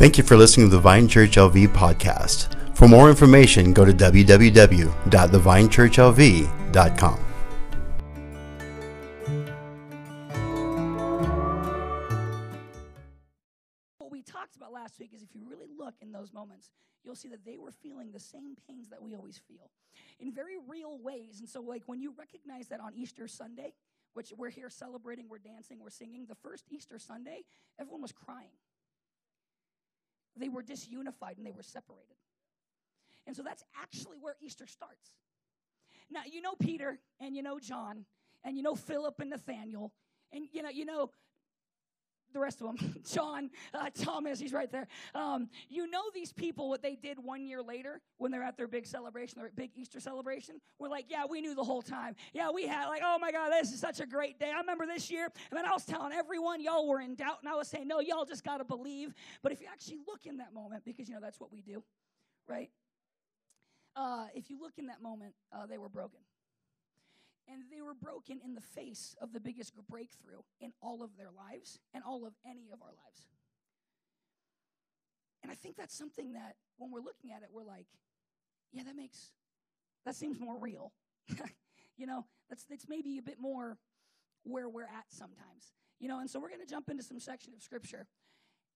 Thank you for listening to the Vine Church LV podcast. For more information, go to www.thevinechurchlv.com. What we talked about last week is if you really look in those moments, you'll see that they were feeling the same pains that we always feel in very real ways. And so, like, when you recognize that on Easter Sunday, which we're here celebrating, we're dancing, we're singing, the first Easter Sunday, everyone was crying. They were disunified and they were separated. And so that's actually where Easter starts. Now, you know Peter and you know John and you know Philip and Nathaniel and you know you know the rest of them, John, uh, Thomas, he's right there. Um, you know these people, what they did one year later when they're at their big celebration, their big Easter celebration. We're like, yeah, we knew the whole time. Yeah, we had, like, oh my God, this is such a great day. I remember this year. And then I was telling everyone, y'all were in doubt. And I was saying, no, y'all just got to believe. But if you actually look in that moment, because, you know, that's what we do, right? Uh, if you look in that moment, uh, they were broken and they were broken in the face of the biggest breakthrough in all of their lives and all of any of our lives. And I think that's something that when we're looking at it, we're like, yeah, that makes, that seems more real. you know, that's, that's maybe a bit more where we're at sometimes. You know, and so we're going to jump into some section of scripture,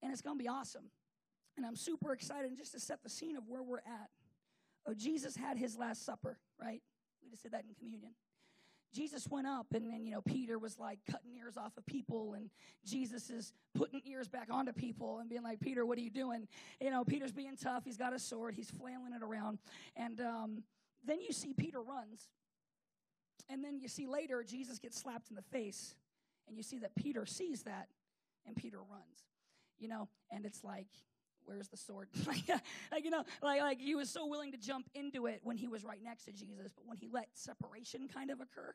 and it's going to be awesome. And I'm super excited just to set the scene of where we're at. Oh, Jesus had his last supper, right? We just did that in communion. Jesus went up, and then, you know, Peter was like cutting ears off of people, and Jesus is putting ears back onto people and being like, Peter, what are you doing? You know, Peter's being tough. He's got a sword, he's flailing it around. And um, then you see Peter runs, and then you see later Jesus gets slapped in the face, and you see that Peter sees that, and Peter runs. You know, and it's like, where's the sword? like, you know, like, like he was so willing to jump into it when he was right next to Jesus, but when he let separation kind of occur,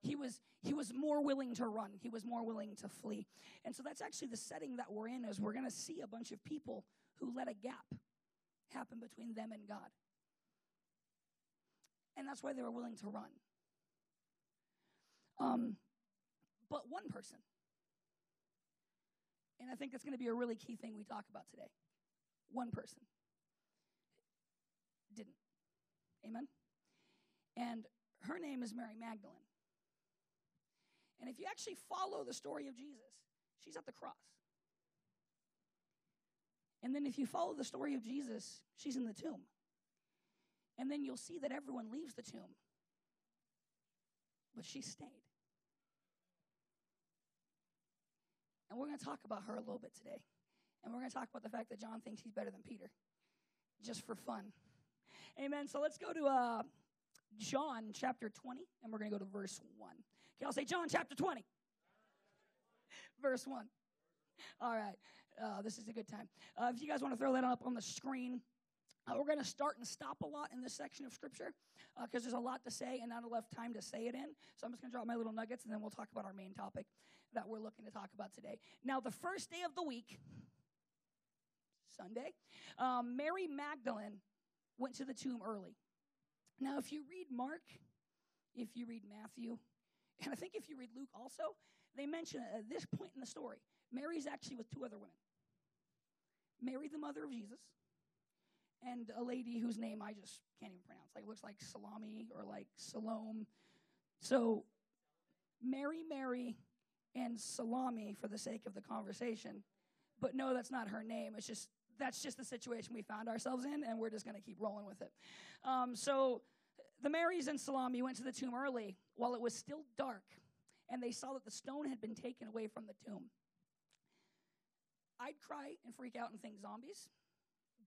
he was he was more willing to run. He was more willing to flee. And so that's actually the setting that we're in is we're going to see a bunch of people who let a gap happen between them and God. And that's why they were willing to run. Um, but one person, and I think that's going to be a really key thing we talk about today. One person didn't. Amen? And her name is Mary Magdalene. And if you actually follow the story of Jesus, she's at the cross. And then if you follow the story of Jesus, she's in the tomb. And then you'll see that everyone leaves the tomb. But she stayed. And we're going to talk about her a little bit today. And we're going to talk about the fact that John thinks he's better than Peter, just for fun. Amen. So let's go to uh, John chapter 20, and we're going to go to verse 1. Okay, I'll say John chapter 20, verse 1. All right, uh, this is a good time. Uh, if you guys want to throw that up on the screen, uh, we're going to start and stop a lot in this section of scripture because uh, there's a lot to say and not enough time to say it in. So I'm just going to drop my little nuggets and then we'll talk about our main topic that we're looking to talk about today. Now, the first day of the week, Sunday, um, Mary Magdalene went to the tomb early. Now, if you read Mark, if you read Matthew, and I think if you read Luke also, they mention at this point in the story, Mary's actually with two other women Mary, the mother of Jesus, and a lady whose name I just can't even pronounce. Like, it looks like Salami or like Salome. So, Mary, Mary, and Salami for the sake of the conversation. But no, that's not her name. It's just that's just the situation we found ourselves in, and we're just going to keep rolling with it. Um, so the Marys and Salami went to the tomb early while it was still dark, and they saw that the stone had been taken away from the tomb. I'd cry and freak out and think zombies,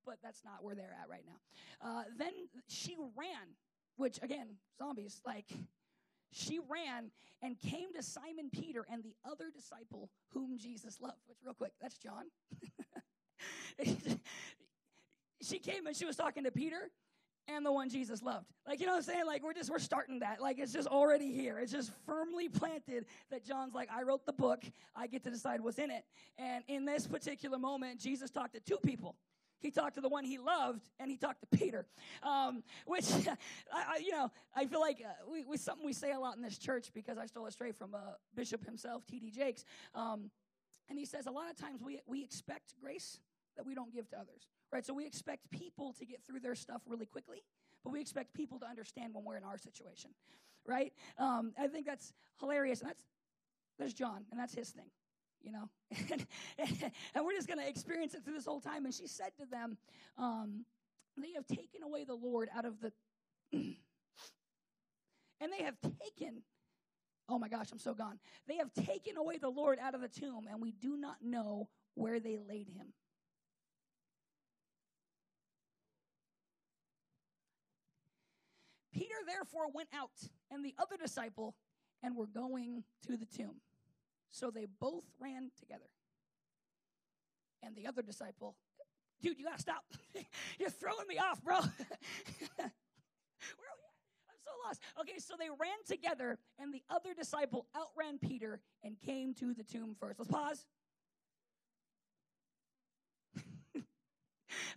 but that's not where they're at right now. Uh, then she ran, which again, zombies, like she ran and came to Simon Peter and the other disciple whom Jesus loved. Which, real quick, that's John. she came and she was talking to Peter and the one Jesus loved. Like, you know what I'm saying? Like, we're just, we're starting that. Like, it's just already here. It's just firmly planted that John's like, I wrote the book. I get to decide what's in it. And in this particular moment, Jesus talked to two people. He talked to the one he loved, and he talked to Peter, um, which, I, I, you know, I feel like uh, we, we, something we say a lot in this church because I stole it straight from uh, Bishop himself, T.D. Jakes. Um, and he says a lot of times we, we expect grace, that we don't give to others, right? So we expect people to get through their stuff really quickly, but we expect people to understand when we're in our situation, right? Um, I think that's hilarious. And that's there's John, and that's his thing, you know. and, we're just going to experience it through this whole time. And she said to them, um, "They have taken away the Lord out of the." and they have taken Oh my gosh, I'm so gone. They have taken away the Lord out of the tomb, and we do not know where they laid him. Peter therefore went out, and the other disciple, and were going to the tomb. So they both ran together. And the other disciple, dude, you gotta stop. You're throwing me off, bro. I'm so lost. Okay, so they ran together, and the other disciple outran Peter and came to the tomb first. Let's pause.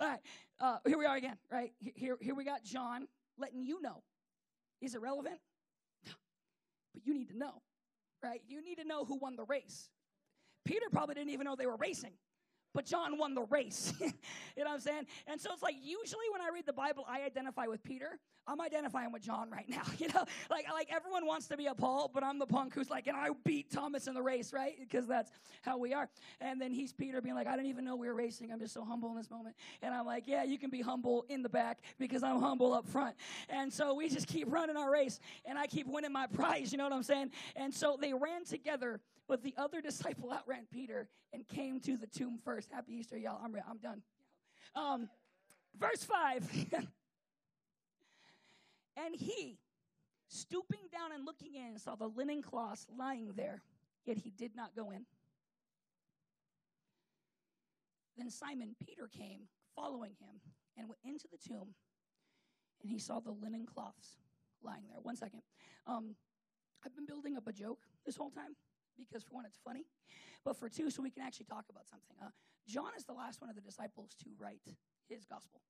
All right, uh, here we are again, right? Here, here we got John letting you know. Is it relevant? But you need to know, right? You need to know who won the race. Peter probably didn't even know they were racing but John won the race. you know what I'm saying? And so it's like usually when I read the Bible, I identify with Peter. I'm identifying with John right now. You know, like like everyone wants to be a Paul, but I'm the punk who's like, and I beat Thomas in the race, right? Because that's how we are. And then he's Peter being like, I didn't even know we were racing. I'm just so humble in this moment. And I'm like, yeah, you can be humble in the back because I'm humble up front. And so we just keep running our race, and I keep winning my prize. You know what I'm saying? And so they ran together but the other disciple outran Peter and came to the tomb first. Happy Easter, y'all. I'm, I'm done. Um, verse 5. and he, stooping down and looking in, saw the linen cloths lying there, yet he did not go in. Then Simon Peter came, following him, and went into the tomb, and he saw the linen cloths lying there. One second. Um, I've been building up a joke this whole time because for one, it's funny, but for two, so we can actually talk about something. Uh, John is the last one of the disciples to write his gospel.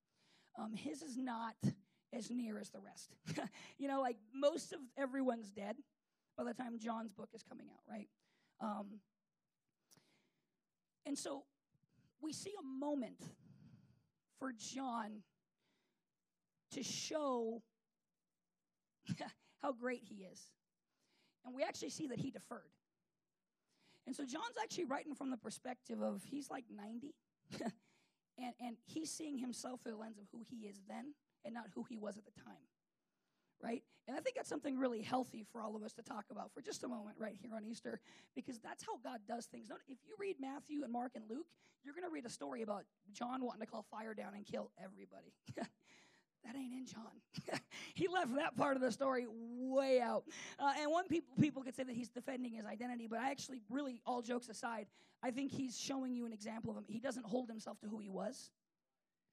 Um, his is not as near as the rest. you know, like most of everyone's dead by the time John's book is coming out, right? Um, and so we see a moment for John to show how great he is. And we actually see that he deferred. And so John's actually writing from the perspective of he's like 90, and, and he's seeing himself through the lens of who he is then and not who he was at the time. Right? And I think that's something really healthy for all of us to talk about for just a moment right here on Easter, because that's how God does things. If you read Matthew and Mark and Luke, you're going to read a story about John wanting to call fire down and kill everybody. that ain't in John. he left that part of the story way out. Uh, and one people people could say that he's defending his identity, but I actually really, all jokes aside, I think he's showing you an example of him. He doesn't hold himself to who he was.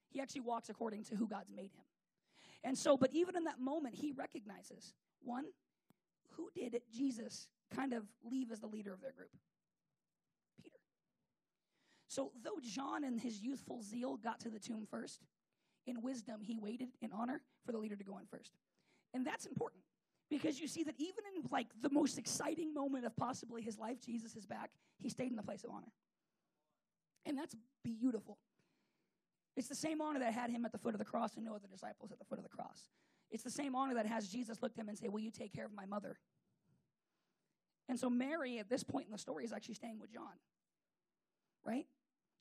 He actually walks according to who God's made him. And so, but even in that moment, he recognizes one, who did Jesus kind of leave as the leader of their group? Peter. So, though John in his youthful zeal got to the tomb first, in wisdom, he waited in honor for the leader to go in first. And that's important because you see that even in like the most exciting moment of possibly his life, Jesus is back, he stayed in the place of honor. And that's beautiful. It's the same honor that had him at the foot of the cross and no other disciples at the foot of the cross. It's the same honor that has Jesus look at him and say, Will you take care of my mother? And so Mary, at this point in the story, is actually staying with John. Right?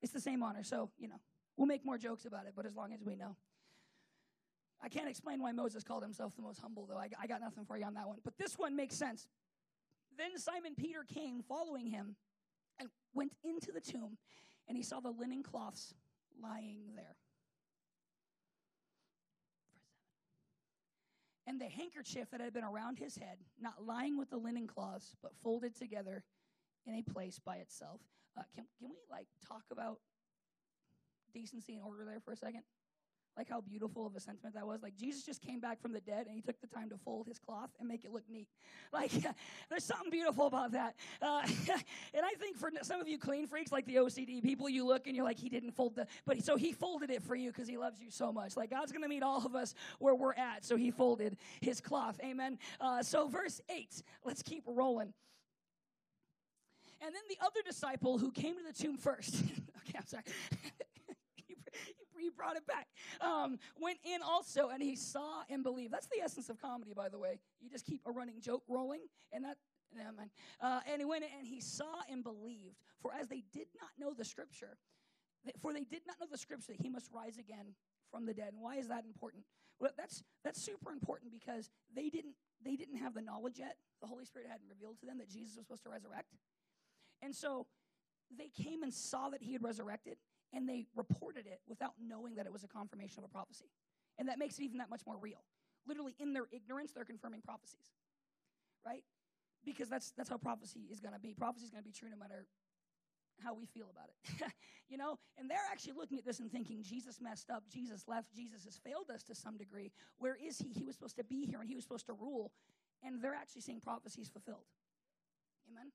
It's the same honor. So, you know, We'll make more jokes about it, but as long as we know. I can't explain why Moses called himself the most humble, though. I, I got nothing for you on that one. But this one makes sense. Then Simon Peter came following him and went into the tomb, and he saw the linen cloths lying there. And the handkerchief that had been around his head, not lying with the linen cloths, but folded together in a place by itself. Uh, can, can we like talk about decency and order there for a second? Like how beautiful of a sentiment that was. Like Jesus just came back from the dead and he took the time to fold his cloth and make it look neat. Like there's something beautiful about that. Uh, and I think for some of you clean freaks, like the OCD people, you look and you're like, he didn't fold the, but so he folded it for you because he loves you so much. Like God's to meet all of us where we're at. So he folded his cloth. Amen. Uh, so verse eight, let's keep rolling. And then the other disciple who came to the tomb first. okay, I'm sorry. You brought it back. Um, went in also, and he saw and believed. That's the essence of comedy, by the way. You just keep a running joke rolling, and that. Uh, and he went in and he saw and believed. For as they did not know the scripture, for they did not know the scripture that he must rise again from the dead. And why is that important? Well, that's that's super important because they didn't they didn't have the knowledge yet. The Holy Spirit hadn't revealed to them that Jesus was supposed to resurrect. And so they came and saw that he had resurrected and they reported it without knowing that it was a confirmation of a prophecy. And that makes it even that much more real. Literally, in their ignorance, they're confirming prophecies, right? Because that's, that's how prophecy is going to be. Prophecy is going to be true no matter how we feel about it. you know, and they're actually looking at this and thinking, Jesus messed up, Jesus left, Jesus has failed us to some degree. Where is he? He was supposed to be here and he was supposed to rule. And they're actually seeing prophecies fulfilled. Amen?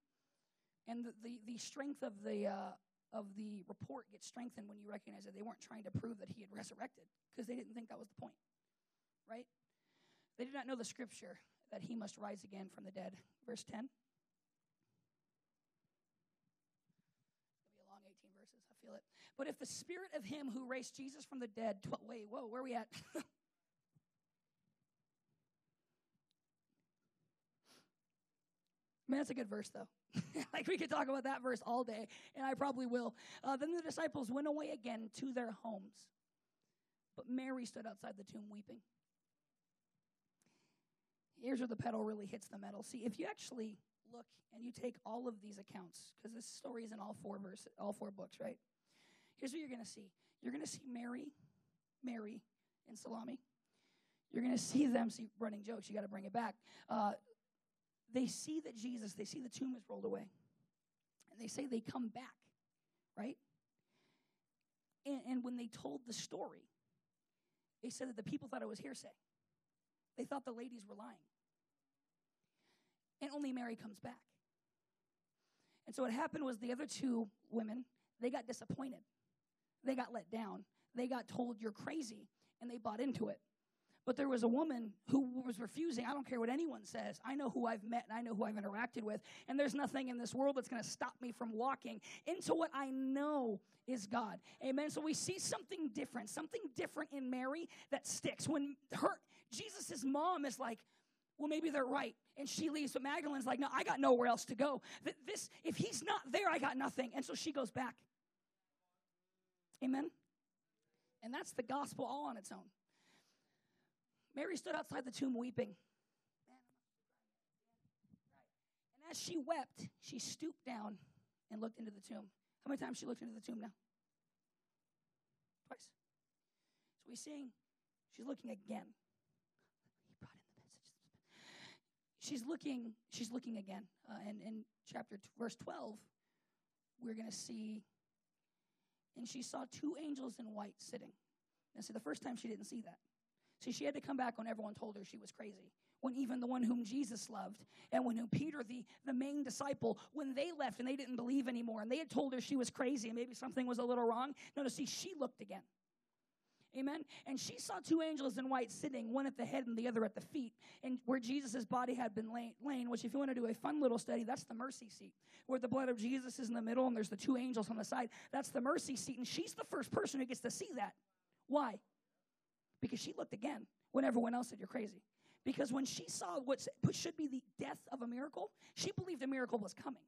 And the, the, the strength of the, uh, of the report gets strengthened when you recognize that they weren't trying to prove that he had resurrected because they didn't think that was the point, right? They did not know the scripture that he must rise again from the dead. Verse 10. It's going to be a long 18 verses. I feel it. But if the spirit of him who raised Jesus from the dead, tw- wait, whoa, where are we at? Man, that's a good verse, though. like we could talk about that verse all day, and I probably will. Uh, then the disciples went away again to their homes. But Mary stood outside the tomb weeping. Here's where the pedal really hits the metal. See, if you actually look and you take all of these accounts, because this story is in all four verses, all four books, right? Here's what you're going to see. You're going to see Mary, Mary, and Salome. You're going to see them see running jokes. You got to bring it back. Uh, they see that Jesus, they see the tomb is rolled away. And they say they come back, right? And, and when they told the story, they said that the people thought it was hearsay. They thought the ladies were lying. And only Mary comes back. And so what happened was the other two women, they got disappointed. They got let down. They got told you're crazy, and they bought into it. But there was a woman who was refusing. I don't care what anyone says. I know who I've met and I know who I've interacted with. And there's nothing in this world that's going to stop me from walking into what I know is God. Amen. So we see something different, something different in Mary that sticks. When her Jesus' mom is like, well, maybe they're right. And she leaves, but Magdalene's like, no, I got nowhere else to go. This, if he's not there, I got nothing. And so she goes back. Amen. And that's the gospel all on its own. Mary stood outside the tomb weeping. And as she wept, she stooped down and looked into the tomb. How many times she looked into the tomb now? Twice. So we seeing she's looking again. He brought in the message. She's looking. She's looking again. Uh, and in chapter t- verse twelve, we're going to see. And she saw two angels in white sitting. Now, see, the first time she didn't see that. See, she had to come back when everyone told her she was crazy. When even the one whom Jesus loved, and when whom Peter, the, the main disciple, when they left and they didn't believe anymore, and they had told her she was crazy and maybe something was a little wrong. No, no, see, she looked again. Amen. And she saw two angels in white sitting, one at the head and the other at the feet, and where Jesus' body had been lain, which, if you want to do a fun little study, that's the mercy seat, where the blood of Jesus is in the middle and there's the two angels on the side. That's the mercy seat. And she's the first person who gets to see that. Why? Because she looked again when everyone else said you're crazy. Because when she saw what should be the death of a miracle, she believed a miracle was coming.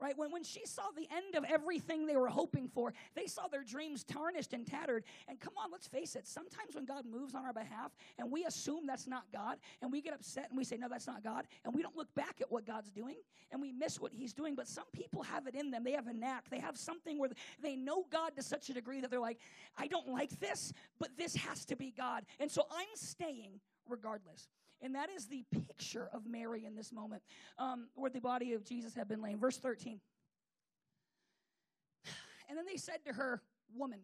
Right? When, when she saw the end of everything they were hoping for, they saw their dreams tarnished and tattered. And come on, let's face it, sometimes when God moves on our behalf and we assume that's not God, and we get upset and we say, no, that's not God, and we don't look back at what God's doing and we miss what He's doing. But some people have it in them. They have a knack. They have something where they know God to such a degree that they're like, I don't like this, but this has to be God. And so I'm staying regardless. And that is the picture of Mary in this moment, um, where the body of Jesus had been laid. Verse 13. And then they said to her, Woman,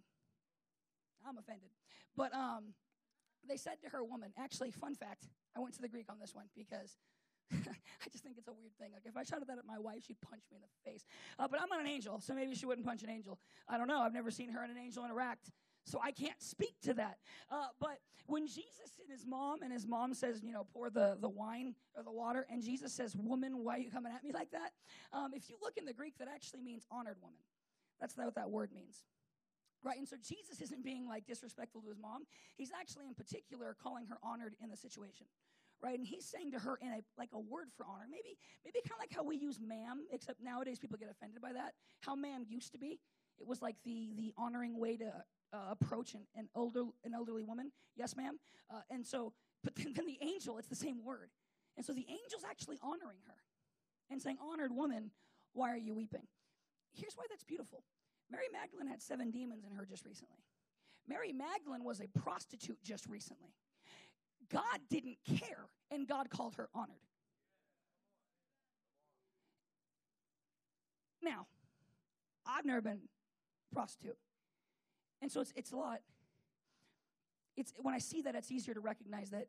I'm offended. But um, they said to her, Woman, actually, fun fact, I went to the Greek on this one because I just think it's a weird thing. Like if I shouted that at my wife, she'd punch me in the face. Uh, but I'm not an angel, so maybe she wouldn't punch an angel. I don't know. I've never seen her and an angel interact. So I can't speak to that. Uh, but when Jesus and his mom, and his mom says, you know, pour the, the wine or the water, and Jesus says, Woman, why are you coming at me like that? Um, if you look in the Greek, that actually means honored woman. That's what that word means. Right? And so Jesus isn't being like disrespectful to his mom. He's actually in particular calling her honored in the situation. Right? And he's saying to her in a like a word for honor. Maybe maybe kind of like how we use ma'am, except nowadays people get offended by that. How ma'am used to be. It was like the the honoring way to uh, approach an, an older an elderly woman. Yes, ma'am. Uh, and so, but then, then the angel, it's the same word. And so the angel's actually honoring her and saying, "Honored woman, why are you weeping?" Here's why that's beautiful. Mary Magdalene had seven demons in her just recently. Mary Magdalene was a prostitute just recently. God didn't care, and God called her honored. Now, I've never been prostitute. And so it's, it's a lot. It's, when I see that, it's easier to recognize that,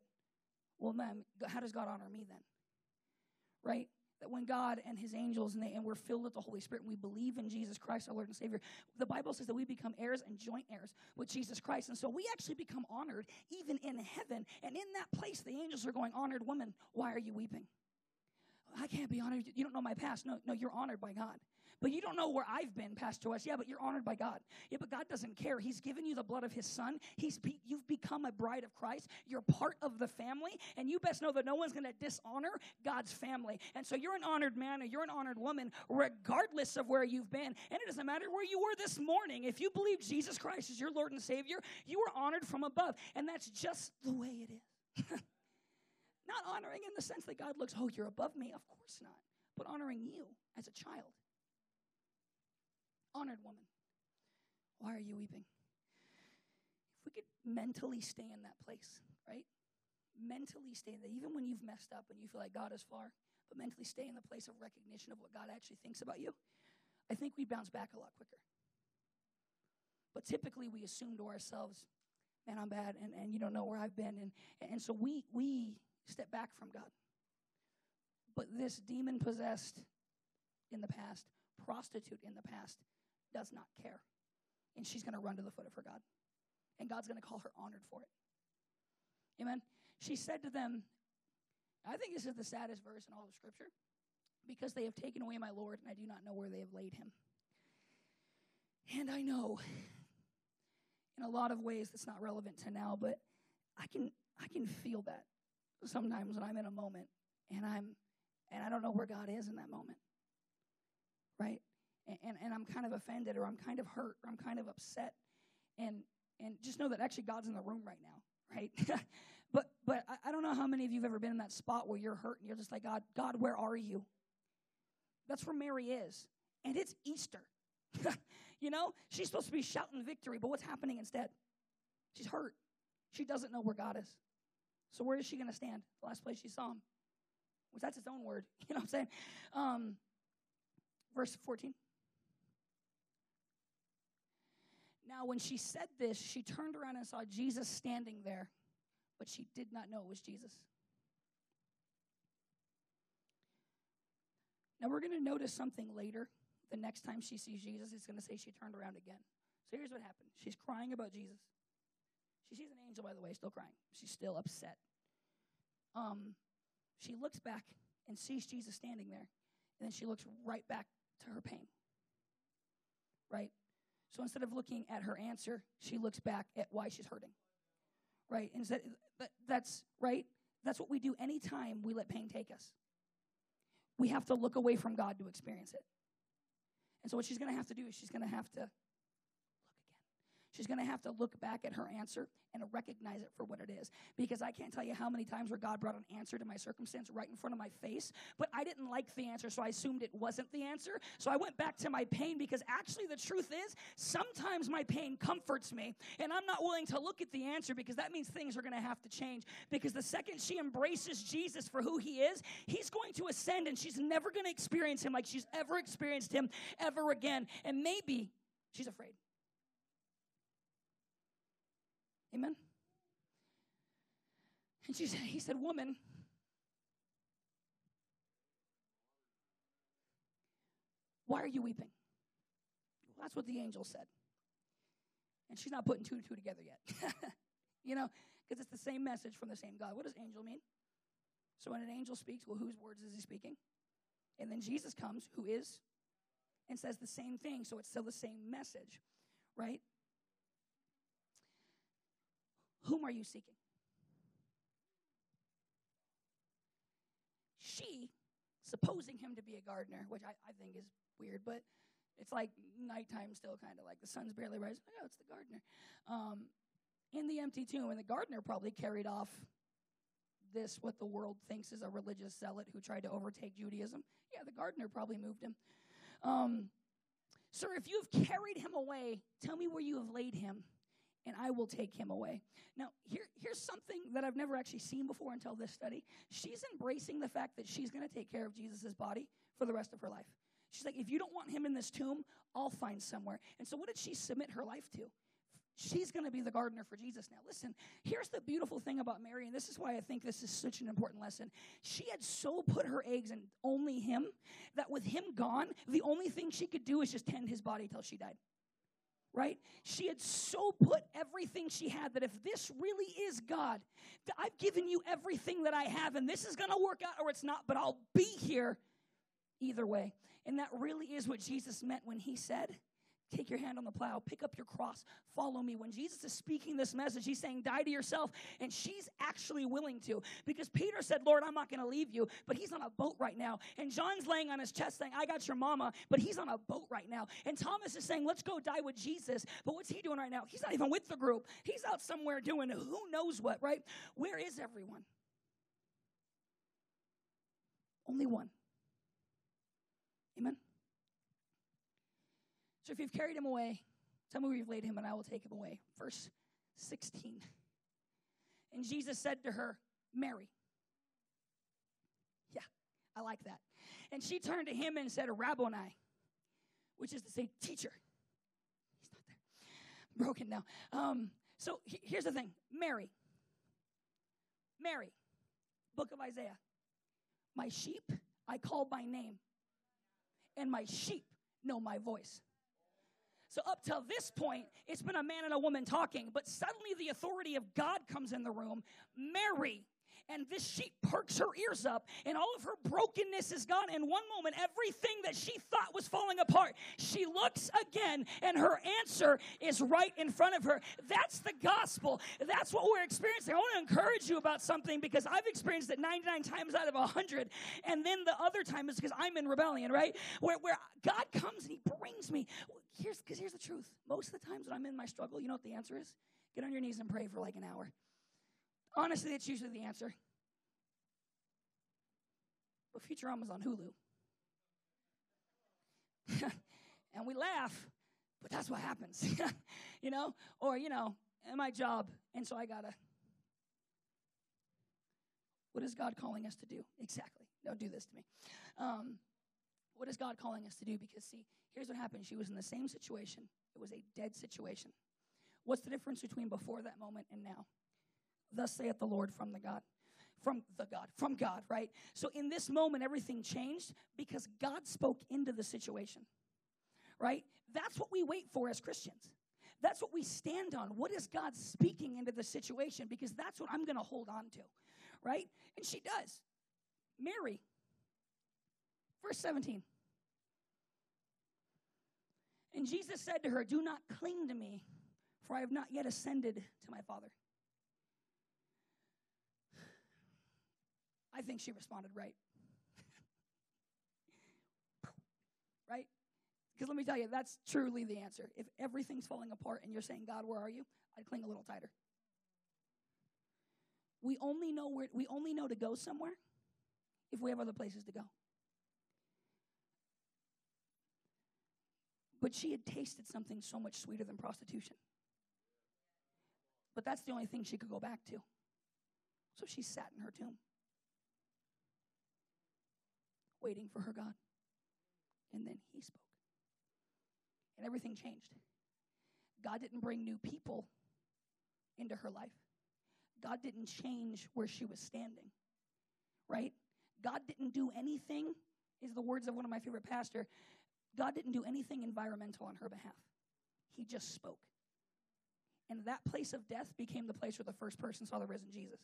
well, man, how does God honor me then? Right? that when God and his angels and, they, and we're filled with the Holy Spirit and we believe in Jesus Christ, our Lord and Savior, the Bible says that we become heirs and joint heirs with Jesus Christ. And so we actually become honored even in heaven. And in that place, the angels are going, Honored woman, why are you weeping? I can't be honored. You don't know my past. No, no, you're honored by God. But you don't know where I've been, Pastor West. Yeah, but you're honored by God. Yeah, but God doesn't care. He's given you the blood of His Son. He's be, you've become a bride of Christ. You're part of the family, and you best know that no one's going to dishonor God's family. And so you're an honored man or you're an honored woman, regardless of where you've been. And it doesn't matter where you were this morning. If you believe Jesus Christ is your Lord and Savior, you are honored from above, and that's just the way it is. not honoring in the sense that God looks, oh, you're above me. Of course not. But honoring you as a child honored woman, why are you weeping? If we could mentally stay in that place, right? Mentally stay there, even when you've messed up and you feel like God is far, but mentally stay in the place of recognition of what God actually thinks about you, I think we bounce back a lot quicker. But typically we assume to ourselves, man, I'm bad, and, and you don't know where I've been. And, and so we, we step back from God. But this demon possessed in the past, prostitute in the past, does not care. And she's going to run to the foot of her God. And God's going to call her honored for it. Amen. She said to them, I think this is the saddest verse in all of Scripture because they have taken away my Lord, and I do not know where they have laid him. And I know in a lot of ways that's not relevant to now, but I can I can feel that sometimes when I'm in a moment and I'm and I don't know where God is in that moment. Right? And, and I'm kind of offended or I'm kind of hurt or I'm kind of upset. And and just know that actually God's in the room right now, right? but but I, I don't know how many of you have ever been in that spot where you're hurt and you're just like, God, God, where are you? That's where Mary is. And it's Easter. you know, she's supposed to be shouting victory, but what's happening instead? She's hurt. She doesn't know where God is. So where is she going to stand? The last place she saw him. Which that's his own word. You know what I'm saying? Um, verse 14. Now, when she said this, she turned around and saw Jesus standing there, but she did not know it was Jesus. Now, we're going to notice something later. The next time she sees Jesus, it's going to say she turned around again. So here's what happened she's crying about Jesus. She sees an angel, by the way, still crying. She's still upset. Um, she looks back and sees Jesus standing there, and then she looks right back to her pain. Right? So instead of looking at her answer, she looks back at why she's hurting. Right? And that, that's right. That's what we do anytime we let pain take us. We have to look away from God to experience it. And so what she's going to have to do is she's going to have to She's going to have to look back at her answer and recognize it for what it is. Because I can't tell you how many times where God brought an answer to my circumstance right in front of my face, but I didn't like the answer, so I assumed it wasn't the answer. So I went back to my pain because actually the truth is, sometimes my pain comforts me, and I'm not willing to look at the answer because that means things are going to have to change. Because the second she embraces Jesus for who he is, he's going to ascend, and she's never going to experience him like she's ever experienced him ever again. And maybe she's afraid. Amen? And she said, he said, Woman, why are you weeping? Well, that's what the angel said. And she's not putting two and two together yet. you know, because it's the same message from the same God. What does angel mean? So when an angel speaks, well, whose words is he speaking? And then Jesus comes, who is, and says the same thing. So it's still the same message, right? Whom are you seeking? She, supposing him to be a gardener, which I, I think is weird, but it's like nighttime still, kind of like the sun's barely rising. Oh, it's the gardener. Um, in the empty tomb, and the gardener probably carried off this, what the world thinks is a religious zealot who tried to overtake Judaism. Yeah, the gardener probably moved him. Um, Sir, if you have carried him away, tell me where you have laid him, and I will take him away. Now, here, here's something that I've never actually seen before until this study. She's embracing the fact that she's going to take care of Jesus' body for the rest of her life. She's like, if you don't want him in this tomb, I'll find somewhere. And so, what did she submit her life to? She's going to be the gardener for Jesus now. Listen, here's the beautiful thing about Mary, and this is why I think this is such an important lesson. She had so put her eggs in only him that with him gone, the only thing she could do is just tend his body till she died. Right? She had so put everything she had that if this really is God, I've given you everything that I have, and this is going to work out or it's not, but I'll be here either way. And that really is what Jesus meant when he said, Take your hand on the plow, pick up your cross, follow me. When Jesus is speaking this message, he's saying, Die to yourself. And she's actually willing to because Peter said, Lord, I'm not going to leave you. But he's on a boat right now. And John's laying on his chest saying, I got your mama. But he's on a boat right now. And Thomas is saying, Let's go die with Jesus. But what's he doing right now? He's not even with the group. He's out somewhere doing who knows what, right? Where is everyone? Only one. Amen. So if you've carried him away, tell me where you've laid him, and I will take him away. Verse 16. And Jesus said to her, Mary. Yeah, I like that. And she turned to him and said, Rabboni, which is to say, teacher. He's not there. Broken now. Um, so here's the thing Mary. Mary, book of Isaiah. My sheep I call by name, and my sheep know my voice. So, up till this point, it's been a man and a woman talking, but suddenly the authority of God comes in the room. Mary, and this sheep perks her ears up, and all of her brokenness is gone. In one moment, everything that she thought was falling apart, she looks again, and her answer is right in front of her. That's the gospel. That's what we're experiencing. I want to encourage you about something because I've experienced it 99 times out of 100, and then the other time is because I'm in rebellion, right? Where, where God comes and He brings me. Here's because here's the truth. Most of the times when I'm in my struggle, you know what the answer is? Get on your knees and pray for like an hour. Honestly, that's usually the answer. But Futurama's on Hulu. and we laugh, but that's what happens. you know? Or, you know, my job, and so I gotta. What is God calling us to do? Exactly. Don't do this to me. Um, what is God calling us to do? Because, see, here's what happened. She was in the same situation, it was a dead situation. What's the difference between before that moment and now? Thus saith the Lord from the God. From the God, from God, right? So in this moment, everything changed because God spoke into the situation, right? That's what we wait for as Christians. That's what we stand on. What is God speaking into the situation? Because that's what I'm going to hold on to, right? And she does. Mary, verse 17. And Jesus said to her, Do not cling to me, for I have not yet ascended to my Father. I think she responded right. right? Because let me tell you, that's truly the answer. If everything's falling apart and you're saying, God, where are you? I'd cling a little tighter. We only know where we only know to go somewhere if we have other places to go. But she had tasted something so much sweeter than prostitution. But that's the only thing she could go back to. So she sat in her tomb waiting for her God. And then he spoke. And everything changed. God didn't bring new people into her life. God didn't change where she was standing. Right? God didn't do anything, is the words of one of my favorite pastor. God didn't do anything environmental on her behalf. He just spoke. And that place of death became the place where the first person saw the risen Jesus.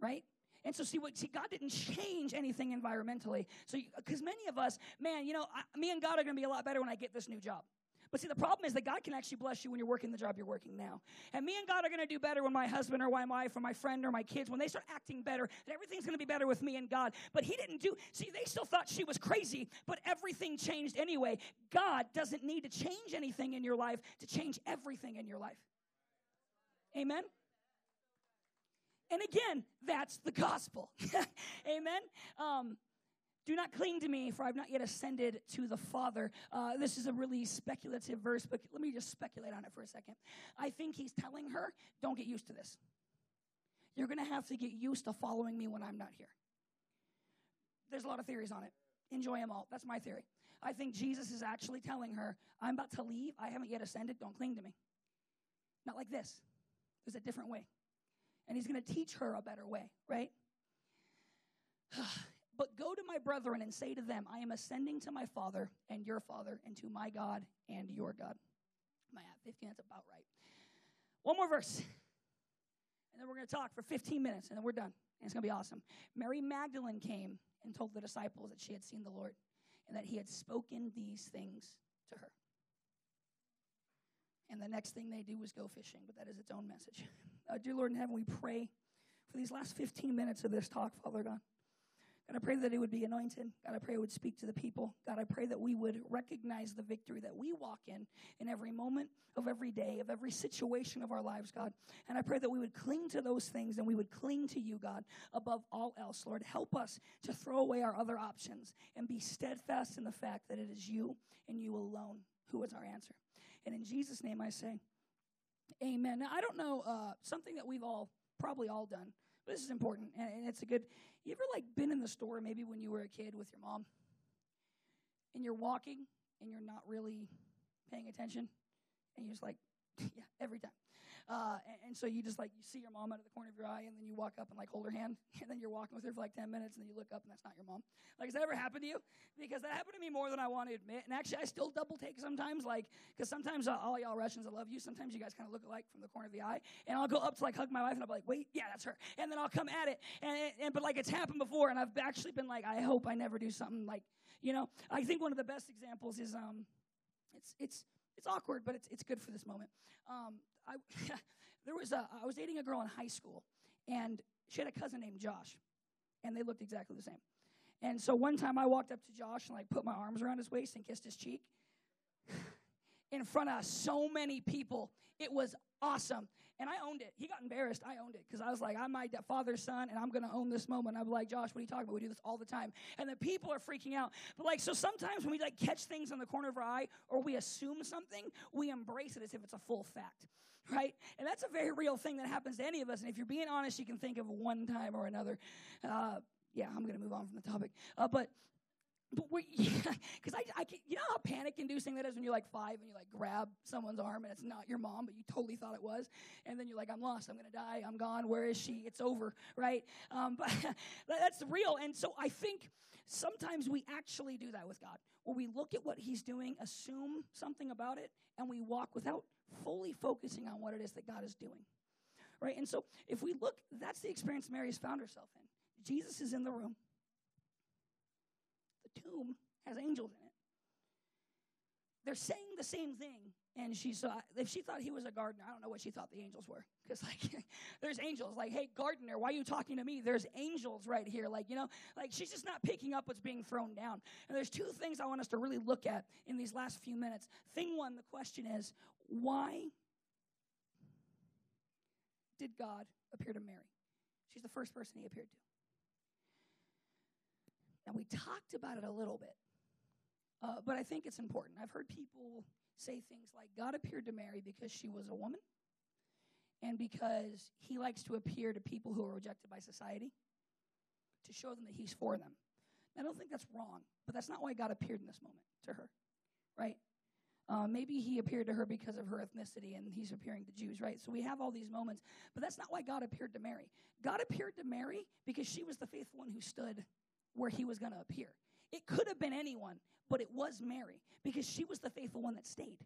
Right? And so, see, what, see, God didn't change anything environmentally. So, because many of us, man, you know, I, me and God are going to be a lot better when I get this new job. But see, the problem is that God can actually bless you when you're working the job you're working now. And me and God are going to do better when my husband or my wife or my friend or my kids, when they start acting better, that everything's going to be better with me and God. But He didn't do, see, they still thought she was crazy, but everything changed anyway. God doesn't need to change anything in your life to change everything in your life. Amen? And again, that's the gospel. Amen? Um, do not cling to me, for I've not yet ascended to the Father. Uh, this is a really speculative verse, but let me just speculate on it for a second. I think he's telling her, don't get used to this. You're going to have to get used to following me when I'm not here. There's a lot of theories on it. Enjoy them all. That's my theory. I think Jesus is actually telling her, I'm about to leave. I haven't yet ascended. Don't cling to me. Not like this. There's a different way. And he's going to teach her a better way, right? But go to my brethren and say to them, I am ascending to my Father and your Father, and to my God and your God. My 15, that's about right. One more verse. And then we're going to talk for 15 minutes, and then we're done. And it's going to be awesome. Mary Magdalene came and told the disciples that she had seen the Lord and that he had spoken these things to her. And the next thing they do is go fishing, but that is its own message. Uh, dear Lord in heaven, we pray for these last 15 minutes of this talk, Father God. God, I pray that it would be anointed. God, I pray it would speak to the people. God, I pray that we would recognize the victory that we walk in in every moment of every day, of every situation of our lives, God. And I pray that we would cling to those things and we would cling to you, God, above all else. Lord, help us to throw away our other options and be steadfast in the fact that it is you and you alone who is our answer. And in Jesus' name I say, Amen. Now, I don't know, uh, something that we've all probably all done but this is important, and it's a good. You ever like been in the store maybe when you were a kid with your mom, and you're walking and you're not really paying attention, and you're just like, yeah, every time. Uh, and, and, so you just like you see your mom out of the corner of your eye, and then you walk up and like hold her hand, and then you're walking with her for like ten minutes, and then you look up and that's not your mom. Like, has that ever happened to you? Because that happened to me more than I want to admit. And actually, I still double take sometimes, like because sometimes uh, all y'all Russians, I love you. Sometimes you guys kind of look alike from the corner of the eye, and I'll go up to like hug my wife, and I'll be like, wait, yeah, that's her, and then I'll come at it, and, and but like it's happened before, and I've actually been like, I hope I never do something like, you know. I think one of the best examples is um, it's it's it's awkward, but it's it's good for this moment. Um, I there was a, I was dating a girl in high school, and she had a cousin named Josh, and they looked exactly the same. And so one time I walked up to Josh and like put my arms around his waist and kissed his cheek in front of so many people. It was awesome. And I owned it. He got embarrassed. I owned it because I was like, I'm my father's son and I'm going to own this moment. I'm like, Josh, what are you talking about? We do this all the time. And the people are freaking out. But like, so sometimes when we like catch things on the corner of our eye or we assume something, we embrace it as if it's a full fact right? And that's a very real thing that happens to any of us. And if you're being honest, you can think of one time or another. Uh, yeah, I'm going to move on from the topic. Uh, but but we, because I, I, you know how panic-inducing that is when you're like five and you like grab someone's arm and it's not your mom, but you totally thought it was, and then you're like, I'm lost, I'm gonna die, I'm gone, where is she? It's over, right? Um, but that's real, and so I think sometimes we actually do that with God, where we look at what He's doing, assume something about it, and we walk without fully focusing on what it is that God is doing. Right? And so if we look, that's the experience Mary's found herself in. Jesus is in the room. Tomb has angels in it. They're saying the same thing. And she saw, if she thought he was a gardener, I don't know what she thought the angels were. Because, like, there's angels. Like, hey, gardener, why are you talking to me? There's angels right here. Like, you know, like she's just not picking up what's being thrown down. And there's two things I want us to really look at in these last few minutes. Thing one, the question is, why did God appear to Mary? She's the first person he appeared to. Now, we talked about it a little bit, uh, but I think it's important. I've heard people say things like God appeared to Mary because she was a woman and because he likes to appear to people who are rejected by society to show them that he's for them. I don't think that's wrong, but that's not why God appeared in this moment to her, right? Uh, maybe he appeared to her because of her ethnicity and he's appearing to Jews, right? So we have all these moments, but that's not why God appeared to Mary. God appeared to Mary because she was the faithful one who stood where he was going to appear. It could have been anyone, but it was Mary because she was the faithful one that stayed.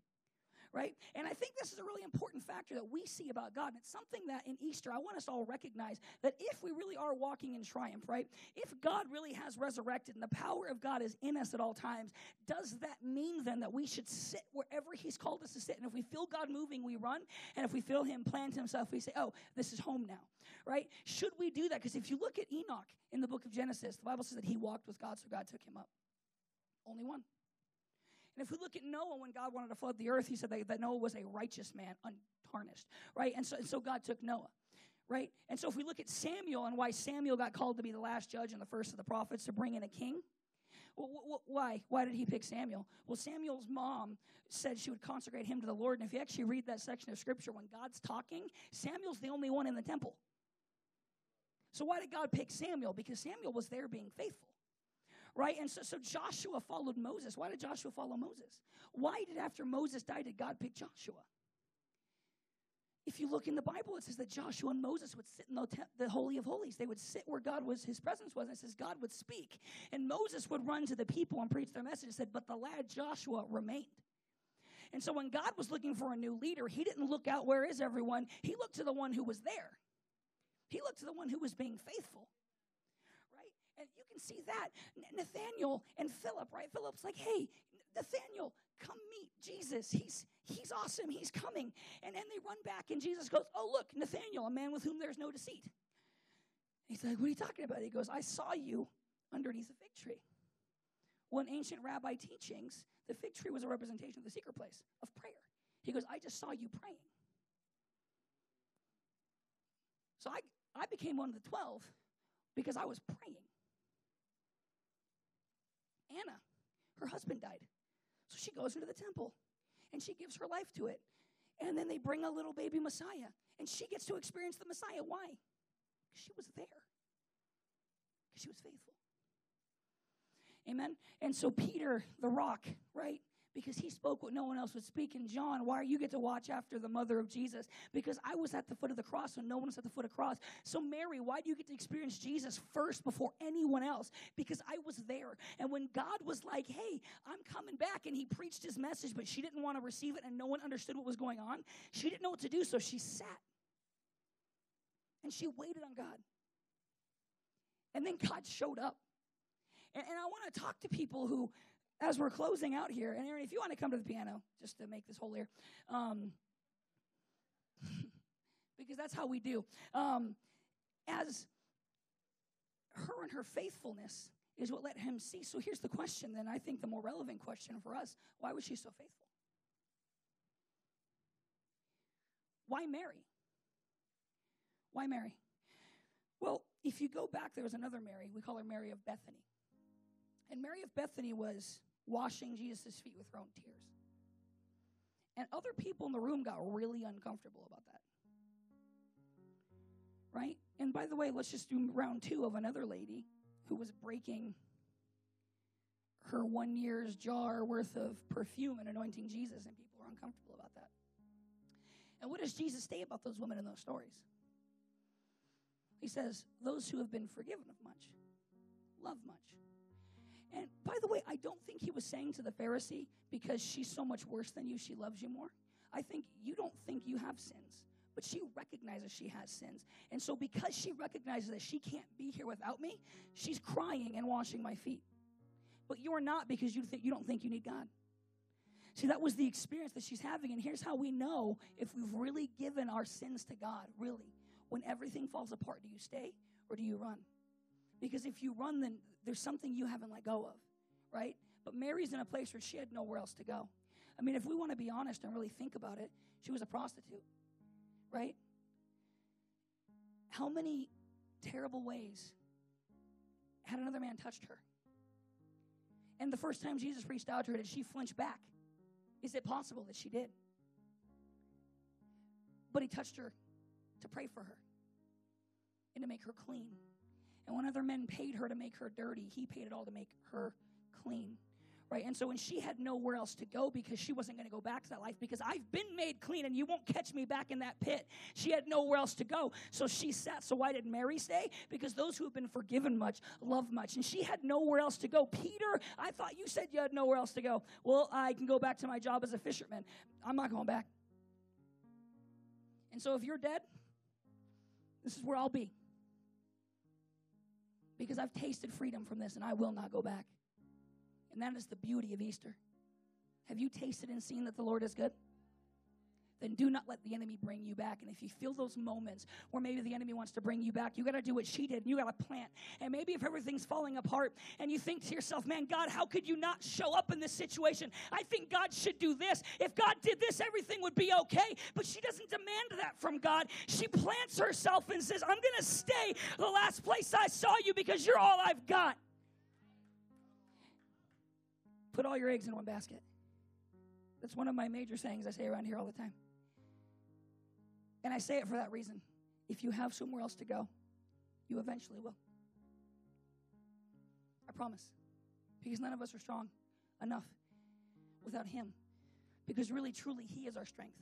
Right? And I think this is a really important factor that we see about God. And it's something that in Easter, I want us to all recognize that if we really are walking in triumph, right? If God really has resurrected and the power of God is in us at all times, does that mean then that we should sit wherever He's called us to sit? And if we feel God moving, we run. And if we feel Him plant Himself, we say, oh, this is home now, right? Should we do that? Because if you look at Enoch in the book of Genesis, the Bible says that he walked with God, so God took him up. Only one. And if we look at Noah, when God wanted to flood the earth, he said that, that Noah was a righteous man, untarnished, right? And so, and so God took Noah, right? And so if we look at Samuel and why Samuel got called to be the last judge and the first of the prophets to bring in a king, well, why? Why did he pick Samuel? Well, Samuel's mom said she would consecrate him to the Lord. And if you actually read that section of scripture, when God's talking, Samuel's the only one in the temple. So why did God pick Samuel? Because Samuel was there being faithful right? And so, so Joshua followed Moses. Why did Joshua follow Moses? Why did after Moses died did God pick Joshua? If you look in the Bible, it says that Joshua and Moses would sit in the, the Holy of Holies. They would sit where God was, his presence was, and it says God would speak. And Moses would run to the people and preach their message. It said, But the lad Joshua remained. And so when God was looking for a new leader, he didn't look out, where is everyone? He looked to the one who was there. He looked to the one who was being faithful. Can see that. Nathaniel and Philip, right? Philip's like, hey, Nathaniel, come meet Jesus. He's he's awesome. He's coming. And then they run back, and Jesus goes, Oh, look, Nathaniel, a man with whom there's no deceit. He's like, What are you talking about? He goes, I saw you underneath a fig tree. One ancient rabbi teachings, the fig tree was a representation of the secret place of prayer. He goes, I just saw you praying. So I, I became one of the 12 because I was praying. Anna. Her husband died. So she goes into the temple and she gives her life to it. And then they bring a little baby Messiah. And she gets to experience the Messiah. Why? Because she was there. Because she was faithful. Amen. And so Peter, the rock, right? Because he spoke what no one else would speak. And John, why you get to watch after the mother of Jesus? Because I was at the foot of the cross and no one was at the foot of the cross. So, Mary, why do you get to experience Jesus first before anyone else? Because I was there. And when God was like, hey, I'm coming back, and he preached his message, but she didn't want to receive it and no one understood what was going on, she didn't know what to do, so she sat. And she waited on God. And then God showed up. And, and I want to talk to people who as we're closing out here, and Aaron, if you want to come to the piano, just to make this whole here, um, because that's how we do. Um, as her and her faithfulness is what let him see. So here's the question, then I think the more relevant question for us why was she so faithful? Why Mary? Why Mary? Well, if you go back, there was another Mary. We call her Mary of Bethany. And Mary of Bethany was washing Jesus' feet with her own tears. And other people in the room got really uncomfortable about that. Right? And by the way, let's just do round two of another lady who was breaking her one year's jar worth of perfume and anointing Jesus, and people were uncomfortable about that. And what does Jesus say about those women in those stories? He says, Those who have been forgiven of much love much. And by the way, I don't think he was saying to the Pharisee, because she's so much worse than you, she loves you more. I think you don't think you have sins, but she recognizes she has sins. And so, because she recognizes that she can't be here without me, she's crying and washing my feet. But you're not because you, think, you don't think you need God. See, that was the experience that she's having. And here's how we know if we've really given our sins to God, really. When everything falls apart, do you stay or do you run? Because if you run, then there's something you haven't let go of, right? But Mary's in a place where she had nowhere else to go. I mean, if we want to be honest and really think about it, she was a prostitute, right? How many terrible ways had another man touched her? And the first time Jesus reached out to her, did she flinch back? Is it possible that she did? But he touched her to pray for her and to make her clean. And when other men paid her to make her dirty, he paid it all to make her clean. right? And so when she had nowhere else to go because she wasn't going to go back to that life because I've been made clean and you won't catch me back in that pit. She had nowhere else to go. So she sat. So why did Mary stay? Because those who have been forgiven much love much. And she had nowhere else to go. Peter, I thought you said you had nowhere else to go. Well, I can go back to my job as a fisherman. I'm not going back. And so if you're dead, this is where I'll be. Because I've tasted freedom from this and I will not go back. And that is the beauty of Easter. Have you tasted and seen that the Lord is good? Then do not let the enemy bring you back. And if you feel those moments where maybe the enemy wants to bring you back, you got to do what she did. You got to plant. And maybe if everything's falling apart and you think to yourself, man, God, how could you not show up in this situation? I think God should do this. If God did this, everything would be okay. But she doesn't demand that from God. She plants herself and says, I'm going to stay the last place I saw you because you're all I've got. Put all your eggs in one basket. That's one of my major sayings I say around here all the time. And I say it for that reason. If you have somewhere else to go, you eventually will. I promise. Because none of us are strong enough without Him. Because really, truly, He is our strength.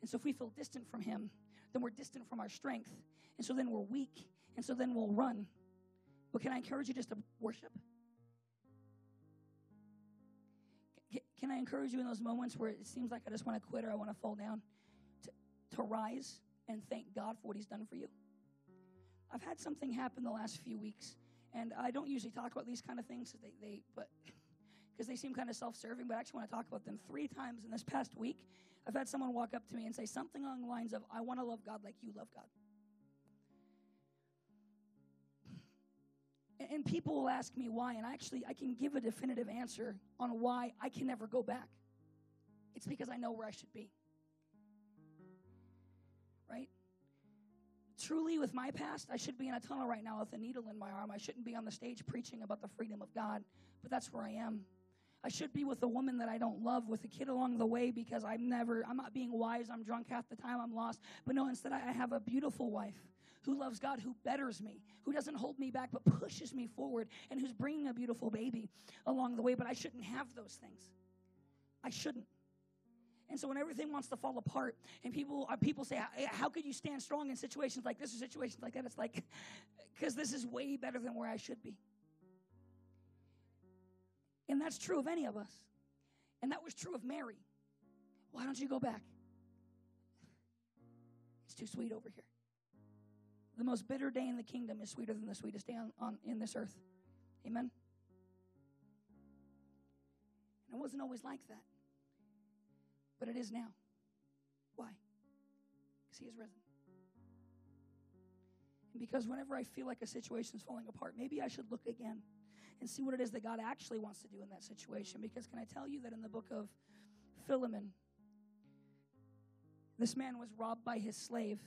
And so if we feel distant from Him, then we're distant from our strength. And so then we're weak. And so then we'll run. But can I encourage you just to worship? Can I encourage you in those moments where it seems like I just want to quit or I want to fall down? To rise and thank God for what He's done for you. I've had something happen the last few weeks, and I don't usually talk about these kind of things, they, they but because they seem kind of self-serving. But I actually want to talk about them three times in this past week. I've had someone walk up to me and say something along the lines of, "I want to love God like you love God." And people will ask me why, and actually I can give a definitive answer on why I can never go back. It's because I know where I should be. Truly, with my past, I should be in a tunnel right now with a needle in my arm. I shouldn't be on the stage preaching about the freedom of God, but that's where I am. I should be with a woman that I don't love, with a kid along the way because I'm never, I'm not being wise. I'm drunk half the time. I'm lost. But no, instead, I have a beautiful wife who loves God, who betters me, who doesn't hold me back, but pushes me forward, and who's bringing a beautiful baby along the way. But I shouldn't have those things. I shouldn't. And so when everything wants to fall apart, and people uh, people say, "How could you stand strong in situations like this or situations like that?" It's like, because this is way better than where I should be. And that's true of any of us. And that was true of Mary. Why don't you go back? It's too sweet over here. The most bitter day in the kingdom is sweeter than the sweetest day on, on in this earth. Amen. And it wasn't always like that but it is now. Why? Because He is risen. And because whenever I feel like a situation is falling apart, maybe I should look again and see what it is that God actually wants to do in that situation. Because can I tell you that in the book of Philemon, this man was robbed by his slave,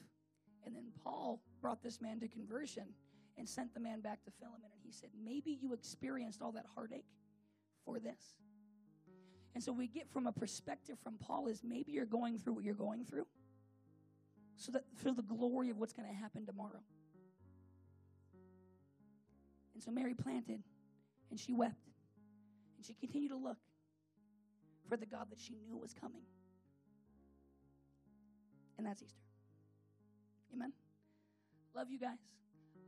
and then Paul brought this man to conversion and sent the man back to Philemon, and he said, Maybe you experienced all that heartache for this. And so we get from a perspective from Paul is maybe you're going through what you're going through so that for the glory of what's going to happen tomorrow. And so Mary planted and she wept and she continued to look for the God that she knew was coming. And that's Easter. Amen. Love you guys.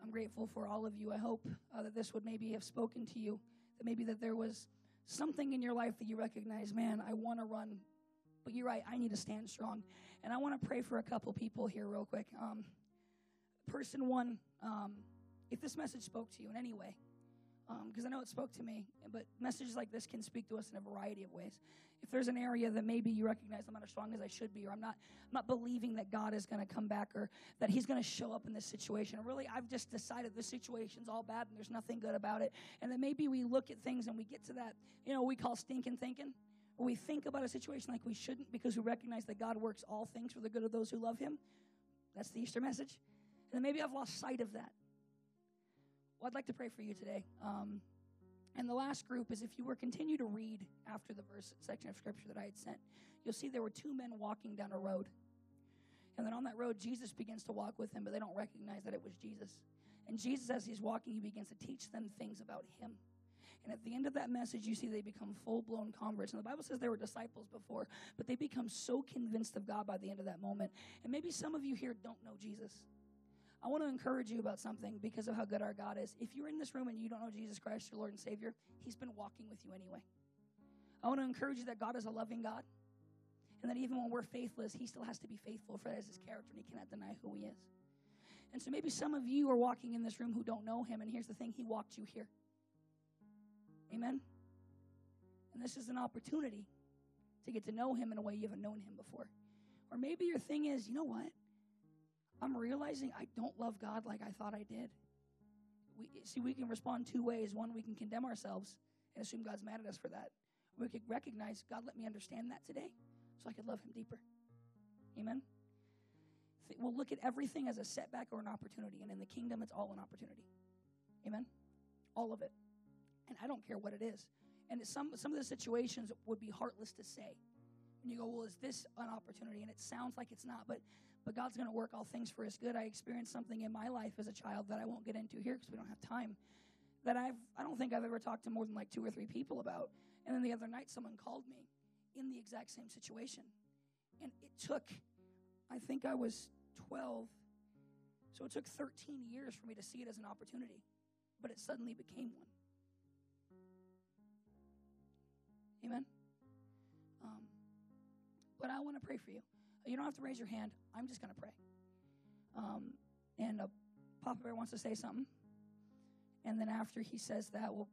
I'm grateful for all of you. I hope uh, that this would maybe have spoken to you, that maybe that there was something in your life that you recognize, man, I want to run, but you're right, I need to stand strong. And I want to pray for a couple people here, real quick. Um, person one, um, if this message spoke to you in any way, because um, I know it spoke to me, but messages like this can speak to us in a variety of ways. If there's an area that maybe you recognize I'm not as strong as I should be, or I'm not, I'm not believing that God is going to come back, or that He's going to show up in this situation, or really I've just decided this situation's all bad and there's nothing good about it, and then maybe we look at things and we get to that, you know, we call stinking thinking, we think about a situation like we shouldn't because we recognize that God works all things for the good of those who love Him. That's the Easter message. And then maybe I've lost sight of that. Well, I'd like to pray for you today. Um, and the last group is if you were continue to read after the verse section of scripture that I had sent, you'll see there were two men walking down a road. And then on that road, Jesus begins to walk with them, but they don't recognize that it was Jesus. And Jesus, as he's walking, he begins to teach them things about him. And at the end of that message, you see they become full blown converts. And the Bible says they were disciples before, but they become so convinced of God by the end of that moment. And maybe some of you here don't know Jesus. I want to encourage you about something because of how good our God is. If you're in this room and you don't know Jesus Christ, your Lord and Savior, He's been walking with you anyway. I want to encourage you that God is a loving God, and that even when we're faithless, He still has to be faithful, for that is His character, and He cannot deny who He is. And so maybe some of you are walking in this room who don't know Him, and here's the thing He walked you here. Amen? And this is an opportunity to get to know Him in a way you haven't known Him before. Or maybe your thing is, you know what? I'm realizing I don't love God like I thought I did. We, see, we can respond two ways. One, we can condemn ourselves and assume God's mad at us for that. We could recognize, God, let me understand that today so I could love Him deeper. Amen? We'll look at everything as a setback or an opportunity, and in the kingdom, it's all an opportunity. Amen? All of it. And I don't care what it is. And some, some of the situations would be heartless to say. And you go, well, is this an opportunity? And it sounds like it's not, but but God's going to work all things for his good. I experienced something in my life as a child that I won't get into here because we don't have time. That I've I don't think I've ever talked to more than like two or three people about. And then the other night, someone called me in the exact same situation, and it took, I think I was 12, so it took 13 years for me to see it as an opportunity, but it suddenly became one. Amen. Um, but I want to pray for you. You don't have to raise your hand. I'm just going to pray. Um, and uh, Papa Bear wants to say something. And then after he says that, we'll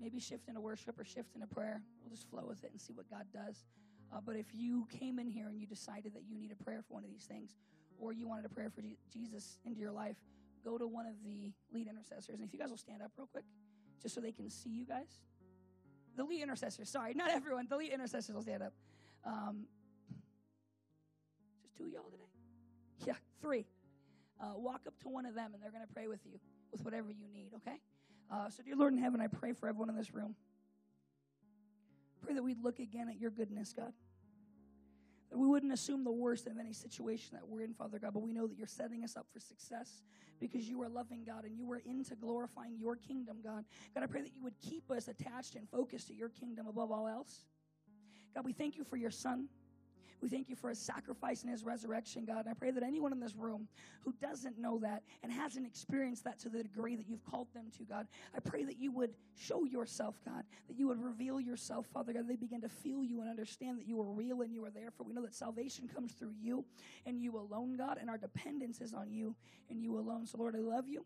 maybe shift into worship or shift into prayer. We'll just flow with it and see what God does. Uh, but if you came in here and you decided that you need a prayer for one of these things, or you wanted a prayer for Jesus into your life, go to one of the lead intercessors. And if you guys will stand up real quick, just so they can see you guys. The lead intercessors, sorry, not everyone. The lead intercessors will stand up. Um, two y'all today? Yeah, three. Uh, walk up to one of them and they're going to pray with you with whatever you need, okay? Uh, so, dear Lord in heaven, I pray for everyone in this room. Pray that we'd look again at your goodness, God. That we wouldn't assume the worst of any situation that we're in, Father God, but we know that you're setting us up for success because you are loving, God, and you are into glorifying your kingdom, God. God, I pray that you would keep us attached and focused to your kingdom above all else. God, we thank you for your son. We thank you for his sacrifice and his resurrection, God. And I pray that anyone in this room who doesn't know that and hasn't experienced that to the degree that you've called them to, God, I pray that you would show yourself, God, that you would reveal yourself, Father God. They begin to feel you and understand that you are real and you are there. For we know that salvation comes through you and you alone, God, and our dependence is on you and you alone. So, Lord, I love you.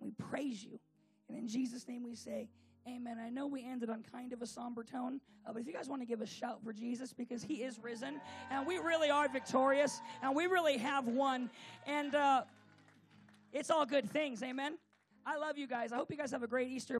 We praise you. And in Jesus' name we say, Amen. I know we ended on kind of a somber tone, uh, but if you guys want to give a shout for Jesus because he is risen and we really are victorious and we really have won, and uh, it's all good things. Amen. I love you guys. I hope you guys have a great Easter.